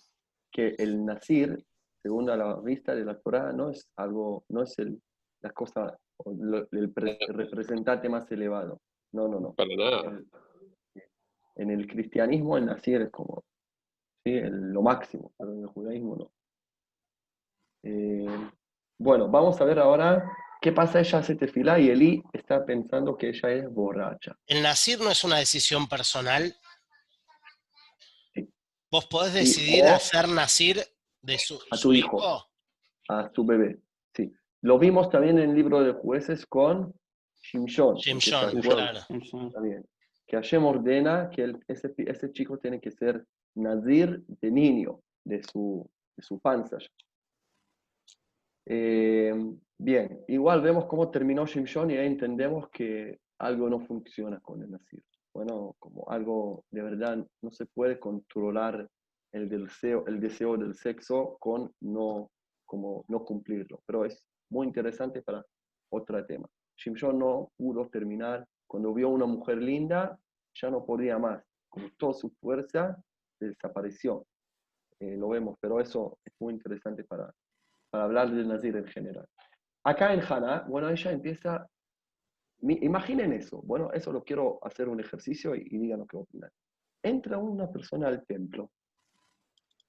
que el Nazir, según a la vista de la Torah, no es algo, no es el, la cosa, o lo- el pre- representante más elevado. No, no, no. Para nada. el- en el cristianismo el Nazir es como ¿sí? el- lo máximo, pero en el judaísmo no. Eh, bueno, vamos a ver ahora qué pasa. Ella hace tefilá y Eli está pensando que ella es borracha. ¿El nacir no es una decisión personal? Sí. ¿Vos podés Sí, decidir o- hacer nacir de su, A su tu hijo. a su bebé. Lo vimos también en el libro de jueces con Shimshon. Jim ¿te John, acuerdas? claro. Bien. que Hashem ordena que ese, ese, chico tiene que ser nazir de niño, de su, de su panza. Eh, bien, igual vemos cómo terminó Shimshon y ahí entendemos que algo no funciona con el nazir. Bueno, como algo de verdad no se puede controlar el deseo, el deseo del sexo con no, como no cumplirlo. Pero es muy interesante para otro tema. Shimshon no pudo terminar cuando vio una mujer linda, ya no podía más. Con toda su fuerza, desapareció. Eh, lo vemos, pero eso es muy interesante para, para hablar del Nazir en general. Acá en Hana, bueno, ella empieza. Imaginen eso. Bueno, eso lo quiero hacer un ejercicio y, digan lo que opinan. Entra una persona al templo,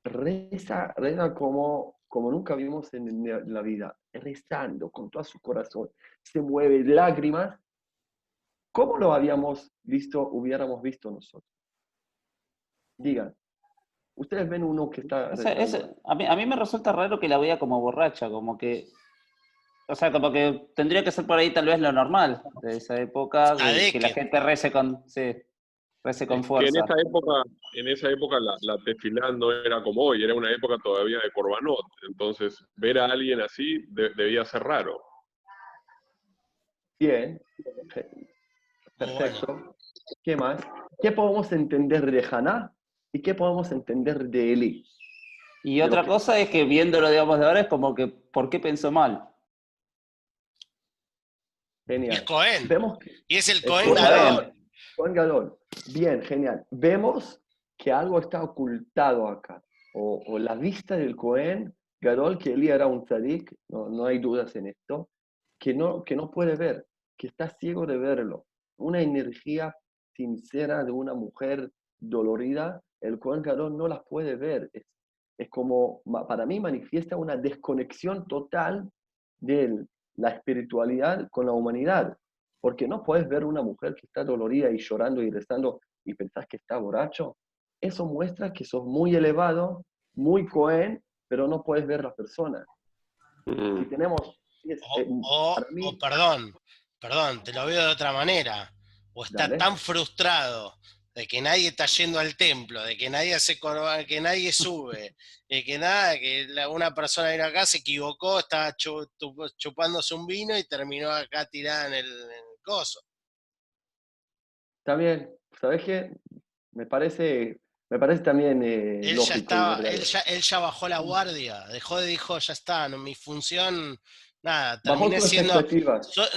reza, reza como, como nunca vimos en la vida, rezando con todo su corazón, se mueve lágrimas ¿Cómo lo habíamos visto, hubiéramos visto nosotros? Digan, ustedes ven uno que está... a, mí, me resulta raro que la vea como borracha, como que... O sea, como que tendría que ser por ahí tal vez lo normal de esa época, que, la gente rece con, sí, rece con fuerza. en esa época, en esa época la, la no era como hoy, era una época todavía de Corbanot. Entonces, ver a alguien así debía ser raro. Bien, Perfecto. ¿Qué más? ¿Qué podemos entender de Haná y qué podemos entender de Eli? Y otra cosa es que viéndolo, digamos, de ahora es como que, ¿por qué pensó mal? Genial. Es Cohen. Vemos y es el Cohen Gadol. Cohen Gadol. Bien, genial. Vemos que algo está ocultado acá. O, la vista del Cohen Gadol, que Eli era un tzadik, no, no hay dudas en esto, que no, que no puede ver, que está ciego de verlo una energía sincera de una mujer dolorida, el Kohen Gadol no las puede ver. Es, es, como, para mí manifiesta una desconexión total de la espiritualidad con la humanidad. Porque no puedes ver una mujer que está dolorida y llorando y rezando y pensás que está borracho. Eso muestra que sos muy elevado, muy Cohen, pero no puedes ver la persona. Si tenemos... o, perdón, perdón, te lo veo de otra manera, o está tan frustrado de que nadie está yendo al templo, de que nadie hace que nadie sube, de que nada, que una persona vino acá, se equivocó, estaba chupándose un vino y terminó acá tirada en el, coso. Está bien, ¿sabes qué? Me parece, me parece también eh, él Ya estaba, él, ya, él ya bajó la guardia, dejó de dijo, ya está, mi función Nada, terminé siendo.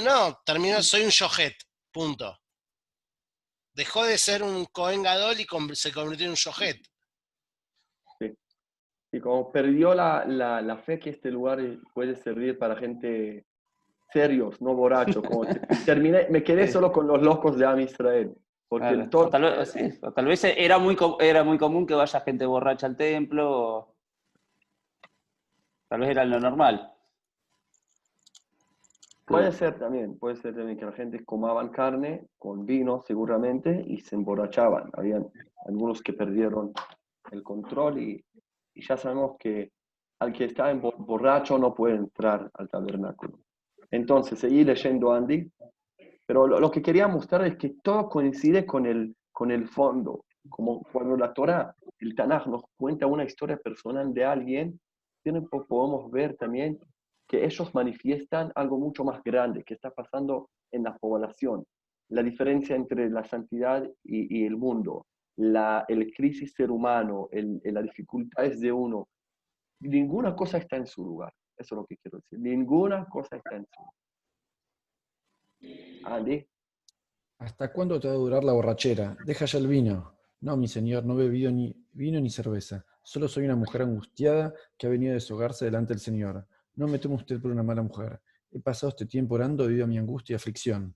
no, terminó, soy un Yohet, punto. Dejó de ser un Cohen Gadol y se convirtió en un Yohet. Sí. Y como perdió la, la, fe que este lugar puede servir para gente serios, no borrachos. Como terminé, me quedé solo con los locos de Am Israel. Porque tal, vez, tal, vez, era muy, era muy común que vaya gente borracha al templo. Tal vez era lo normal. Puede ser también, puede ser también que la gente comaban carne con vino seguramente y se emborrachaban. Habían algunos que perdieron el control y, ya sabemos que al que está borracho no puede entrar al tabernáculo. Entonces, seguí leyendo Andy, pero lo, que quería mostrar es que todo coincide con el, con el fondo. Como cuando la Torah, el Tanaj, nos cuenta una historia personal de alguien, podemos ver también que ellos manifiestan algo mucho más grande que está pasando en la población. La diferencia entre la santidad y, el mundo, la el crisis ser humano, el, las dificultades de uno. Ninguna cosa está en su lugar. Eso es lo que quiero decir. Ninguna cosa está en lugar. Andy. ¿Hasta cuándo te va a durar la borrachera? Deja ya el vino. No, mi señor, no he bebido ni vino ni cerveza. Solo soy una mujer angustiada que ha venido a deshogarse delante del Señor. No me tome usted por una mala mujer. He pasado este tiempo orando debido a mi angustia y aflicción.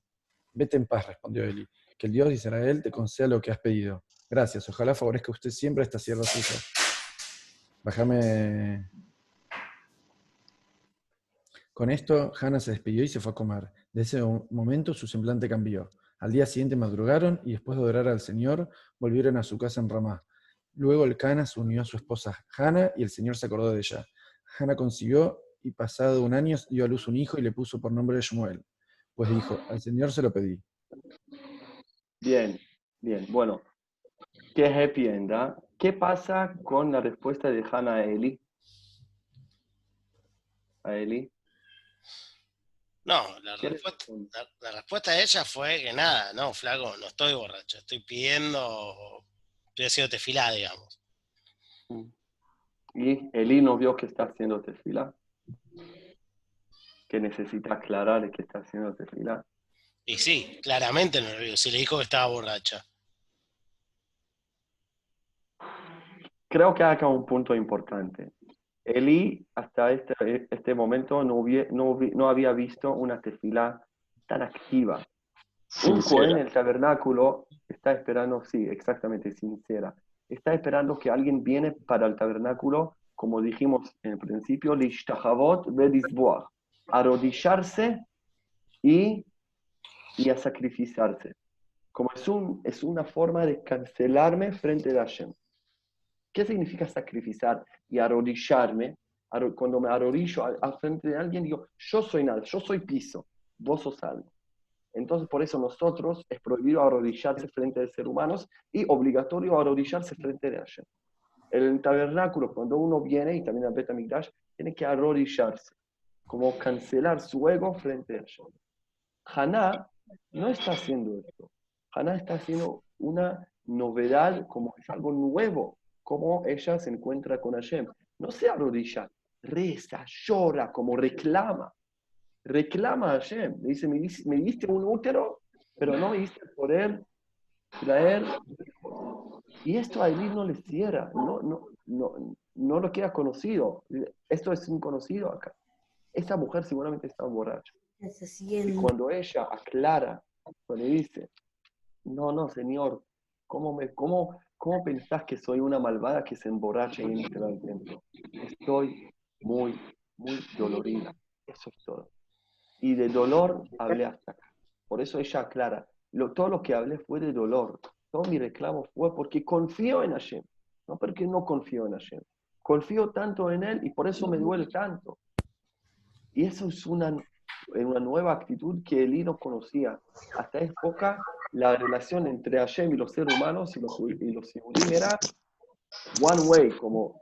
Vete en paz, respondió Eli. Que el Dios de Israel te conceda lo que has pedido. Gracias. Ojalá favorezca usted siempre a esta sierva suya. Bájame. Con esto, Hannah se despidió y se fue a comer. De ese momento su semblante cambió. Al día siguiente madrugaron y después de adorar al Señor, volvieron a su casa en Ramá. Luego el Cana se unió a su esposa Hannah y el Señor se acordó de ella. Hannah concibió y pasado un año dio a luz un hijo y le puso por nombre de Shmuel, pues dijo, al Señor se lo pedí. Bien, Bien, bueno. Qué happy end, ¿ah? ¿Qué pasa con la respuesta de Hannah a Eli? A Eli. No, la respuesta, de ella fue que nada, no, flaco, no estoy borracho, estoy pidiendo, estoy haciendo tefilá, digamos. Mm. ¿Y Eli no vio que está haciendo tefilá? Que necesita aclarar que está haciendo tefilá. Y sí, claramente no lo vio, si le dijo que estaba borracha. Creo que acá un punto importante. Eli hasta este, este momento no, no, había visto una tefila tan activa. Un en el tabernáculo está esperando, sí, exactamente, sincera. Está esperando que alguien viene para el tabernáculo, como dijimos en el principio, lishtachavot bedisboah, arrodillarse y, y a sacrificarse. Como es, un, es una forma de cancelarme frente a Hashem. ¿Qué significa sacrificar y arrodillarme? Cuando me arrodillo al frente de alguien, digo, yo soy nada, yo soy piso, vos sos algo. Entonces, por eso nosotros es prohibido arrodillarse frente de seres humanos y obligatorio arrodillarse frente de Hashem. El tabernáculo, cuando uno viene, y también el Betamigdash, tiene que arrodillarse, como cancelar su ego frente a Hashem. Haná no está haciendo esto. Haná está haciendo una novedad, como es algo nuevo cómo ella se encuentra con Hashem. No se arrodilla, reza, llora, como reclama. Reclama a Hashem. Le dice, me, diste un útero, pero no me diste el poder traer. Y esto a él no le cierra, no, no, no, no lo queda conocido. Esto es un conocido acá. Esta mujer seguramente está borracha. Y cuando ella aclara, cuando dice, no, no, Señor, ¿cómo, me, cómo, ¿Cómo pensás que soy una malvada que se emborracha y entra al templo? Estoy muy, muy dolorida. Eso es todo. Y de dolor hablé hasta acá. Por eso ella aclara, lo, todo lo que hablé fue de dolor. Todo mi reclamo fue porque confío en Hashem, no porque no confío en Hashem. Confío tanto en Él y por eso me duele tanto. Y eso es una, una nueva actitud que Eli no conocía. Hasta esa época la relación entre Hashem y los seres humanos y los, y los era one way, como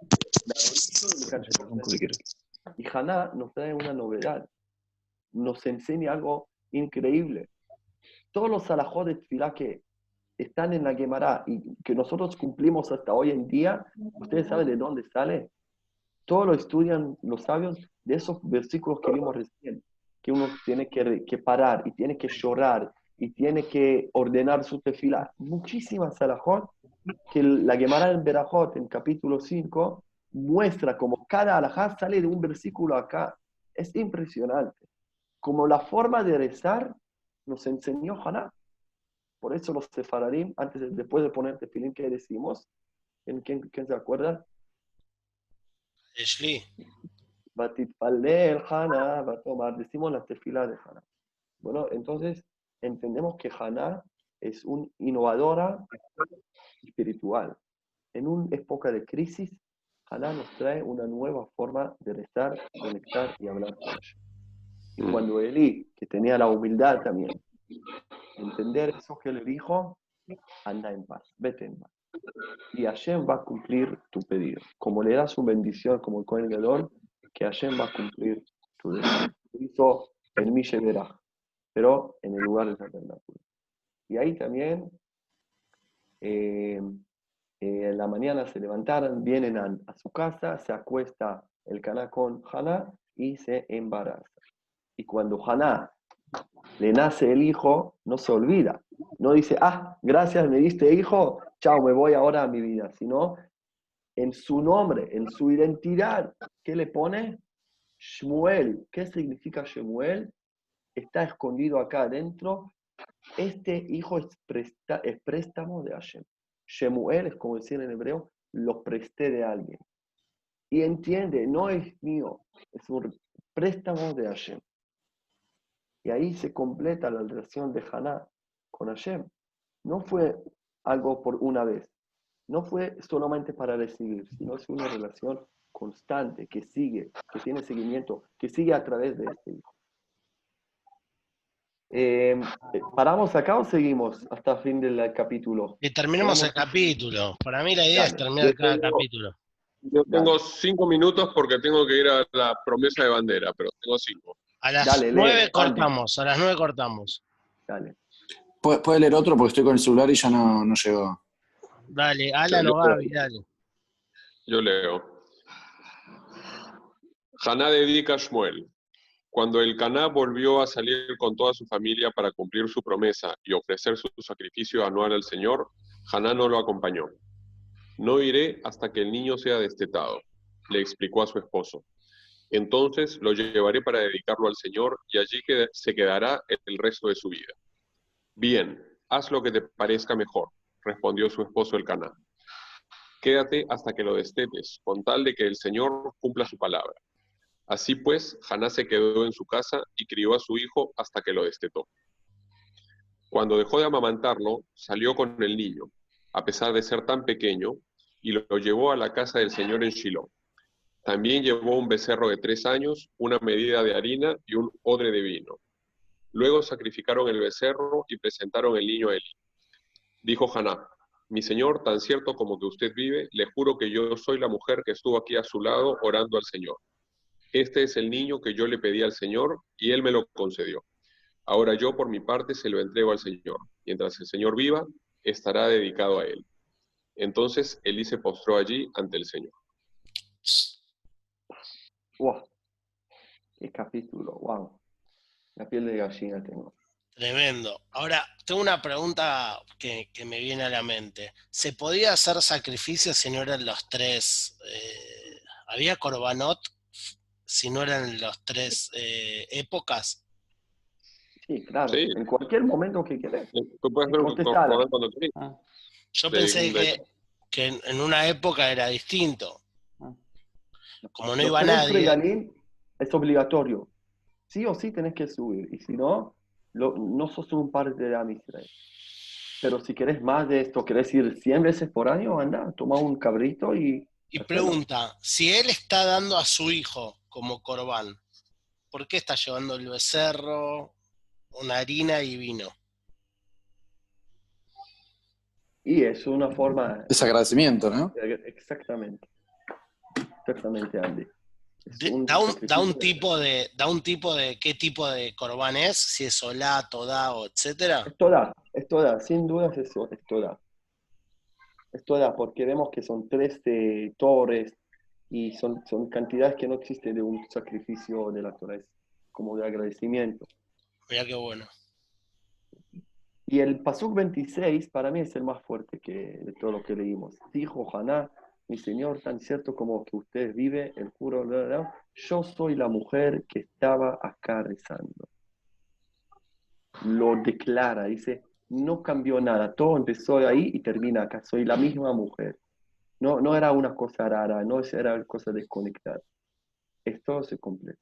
y Haná nos trae una novedad, nos enseña algo increíble. Todos los alajos de Tfilá que están en la Gemara y que nosotros cumplimos hasta hoy en día, ¿ustedes saben de dónde sale? Todo lo estudian los sabios de esos versículos que vimos recién, que uno tiene que, que parar y tiene que llorar y tiene que ordenar su tefila. Muchísimas alajot que la Gemara en Berajot, en capítulo 5, muestra como cada alajá sale de un versículo acá. Es impresionante. Como la forma de rezar nos enseñó Haná. Por eso los sefaradim, antes, después de poner tefilín, ¿qué decimos? ¿En quién, quién se acuerda? Eshli. el Haná, va a tomar, decimos la tefila de Haná. Bueno, entonces, entendemos que Haná es una innovadora espiritual. En una época de crisis, Haná nos trae una nueva forma de rezar, conectar y hablar con ella. Y mm. cuando Eli, que tenía la humildad también, entender eso que le dijo, anda en paz, vete en paz. Y Hashem va a cumplir tu pedido. Como le das su bendición como el Cohen Gadol, que Hashem va a cumplir tu deseo. Hizo el Misheverach pero en el lugar del tabernáculo. Y ahí también, eh, eh, en la mañana se levantaron, vienen a, su casa, se acuesta el caná con Haná y se embaraza. Y cuando Haná le nace el hijo, no se olvida. No dice, ah, gracias, me diste hijo, chao, me voy ahora a mi vida. Sino en su nombre, en su identidad, ¿qué le pone? Shmuel. ¿Qué significa Shmuel? Está escondido acá adentro, este hijo es, préstamo de Hashem. Shemuel es como decir en hebreo, lo presté de alguien. Y entiende, no es mío, es un préstamo de Hashem. Y ahí se completa la relación de Haná con Hashem. No fue algo por una vez, no fue solamente para recibir, sino es una relación constante que sigue, que tiene seguimiento, que sigue a través de este hijo. Eh, ¿Paramos acá o seguimos hasta el fin del capítulo? Y terminemos el capítulo. Para mí la idea es terminar cada capítulo. Yo tengo cinco minutos porque tengo que ir a la promesa de bandera, pero tengo cinco. A las nueve cortamos, a las nueve cortamos. Dale. ¿Puede leer otro? Porque estoy con el celular y ya no, no llegó. Dale, Alan o Gaby, dale. Yo leo. Haná dedica a Shmuel. Cuando el Caná volvió a salir con toda su familia para cumplir su promesa y ofrecer su sacrificio anual al Señor, Haná no lo acompañó. No iré hasta que el niño sea destetado, le explicó a su esposo. Entonces lo llevaré para dedicarlo al Señor y allí se quedará el resto de su vida. Bien, haz lo que te parezca mejor, respondió su esposo el Caná. Quédate hasta que lo destetes, con tal de que el Señor cumpla su palabra. Así pues, Haná se quedó en su casa y crió a su hijo hasta que lo destetó. Cuando dejó de amamantarlo, salió con el niño, a pesar de ser tan pequeño, y lo llevó a la casa del Señor en Shiloh. También llevó un becerro de tres años, una medida de harina y un odre de vino. Luego sacrificaron el becerro y presentaron el niño a Eli. Dijo Haná, mi señor, tan cierto como que usted vive, le juro que yo soy la mujer que estuvo aquí a su lado orando al Señor. Este es el niño que yo le pedí al Señor y él me lo concedió. Ahora yo por mi parte se lo entrego al Señor. Mientras el Señor viva, estará dedicado a él. Entonces Elí se postró allí ante el Señor. Wow. Qué capítulo, wow. La piel de gallina tengo. Tremendo. Ahora, tengo una pregunta que, me viene a la mente. ¿Se podía hacer sacrificios si no eran los tres? Eh, ¿Había corbanot si no eran los tres eh, épocas? Sí, claro. En cualquier momento que quieras. Ah. Yo pensé que, en una época era distinto. Ah. Como no iba nadie. Es obligatorio. Sí o sí tenés que subir. Y si no, no sos un par de Amisrael. Pero si querés más de esto, querés ir 100 veces por año, anda, toma un cabrito y... Y pregunta, si él está dando a su hijo como corbán, ¿por qué está llevando el becerro, una harina y vino? Y es una forma... Es agradecimiento, ¿no? Exactamente. Exactamente, Andy. Da un, tipo de, da un tipo de qué tipo de corbán es, si es solato, dao, etcétera. Es toda, es toda, sin dudas es, es toda. Es toda, porque vemos que son tres torres, y son, son cantidades que no existen de un sacrificio de la es como de agradecimiento. Mira qué bueno. Y el Pasuk 26 para mí es el más fuerte que de todo lo que leímos. Dijo Haná, mi Señor, tan cierto como que usted vive, el juro, yo soy la mujer que estaba acá rezando. Lo declara, dice, no cambió nada, todo empezó ahí y termina acá, soy la misma mujer. No, no era una cosa rara, no era cosa desconectada. Esto se completa.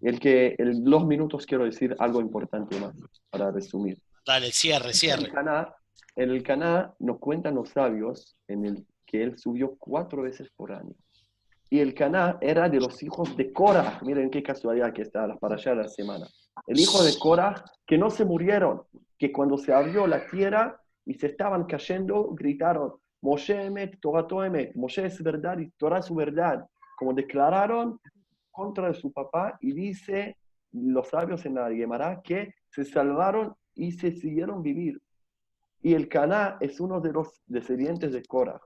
El que en dos minutos quiero decir algo importante más para resumir. Dale, cierre, cierre. En el Caná, nos cuentan los sabios en el que él subió cuatro veces por año. Y el Caná era de los hijos de Cora. Miren qué casualidad que está para allá la semana. El hijo de Cora, que no se murieron, que cuando se abrió la tierra y se estaban cayendo, gritaron, Moshe Emet, Torah Emet. Moshe es verdad y Torah su verdad. Como declararon contra su papá y dice los sabios en la Gemara que se salvaron y se siguieron vivir. Y el Caná es uno de los descendientes de Korah.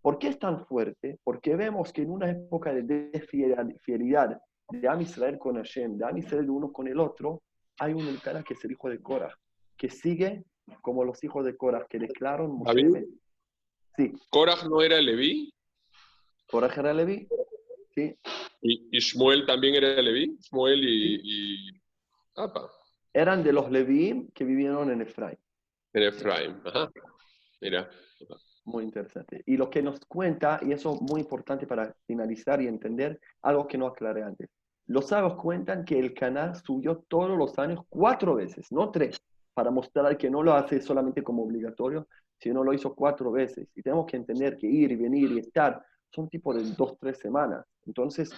¿Por qué es tan fuerte? Porque vemos que en una época de desfidelidad de Am Israel con Hashem, de Am Israel de uno con el otro, hay un Elcana que es el hijo de Korah, que sigue como los hijos de Korah, que declararon Moshe Sí. ¿Korah no era Leví? ¿Korah era Leví? Sí. ¿Y, Shmuel también era Leví? Shmuel y... Eran de los Leví que vivieron en Efraín. En Efraín, ajá. Mira. Muy interesante. Y lo que nos cuenta, y eso es muy importante para finalizar y entender, algo que no aclaré antes. Los sabios cuentan que el canal subió todos los años cuatro veces, no tres, para mostrar que no lo hace solamente como obligatorio, sino lo hizo cuatro veces. Y tenemos que entender que ir y venir y estar son tipo de dos, tres semanas. Entonces,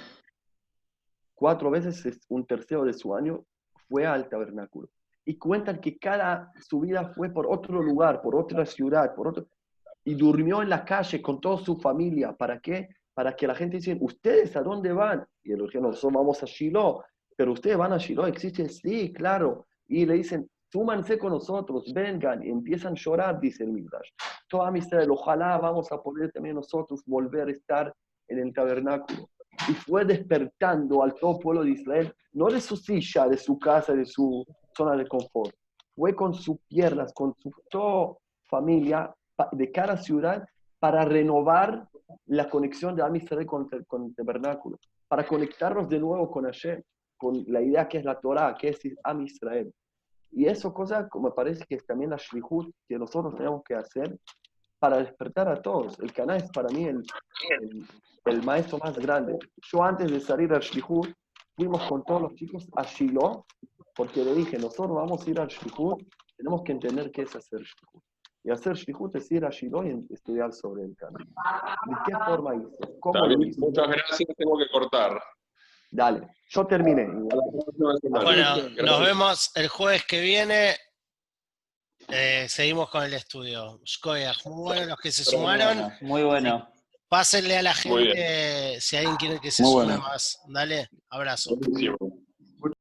cuatro veces es un tercero de su año fue al tabernáculo. y cuentan que cada subida fue por otro lugar, por otra ciudad, por otro, y durmió en la calle con toda su familia. ¿Para qué? Para que la gente dice, ¿ustedes a dónde van? Y él dijo, nosotros vamos a Shiloh, pero ustedes van a Shiloh, ¿existe? Sí, claro. Y le dicen, súmanse con nosotros, vengan, y empiezan a llorar, dice el Midrash. Toda amistad, ojalá vamos a poder también nosotros volver a estar en el tabernáculo. Y fue despertando al todo pueblo de Israel, no de su silla, de su casa, de su zona de confort. Fue con sus piernas, con su toda familia de cada ciudad para renovar la conexión de Am con, con el tabernáculo, para conectarnos de nuevo con Hashem, con la idea que es la Torah, que es Am Israel. Y eso cosa, como me parece que es también la shlihut que nosotros tenemos que hacer para despertar a todos. El canal es para mí el, el, maestro más grande. Yo antes de salir al shlihut, fuimos con todos los chicos a Shiloh, porque le dije, nosotros vamos a ir al shlihut, tenemos que entender qué es hacer shlihut. Y hacer shlichut es ir a Shiloh y estudiar sobre el canal. ¿De qué forma hizo? ¿Cómo hizo? Muchas gracias, tengo que cortar. Dale, yo terminé. Bueno, nos vemos el jueves que viene. Eh, seguimos con el estudio. muy bueno los que se sumaron. Muy bueno. Pásenle a la gente si alguien quiere que se sume más. Dale, abrazo.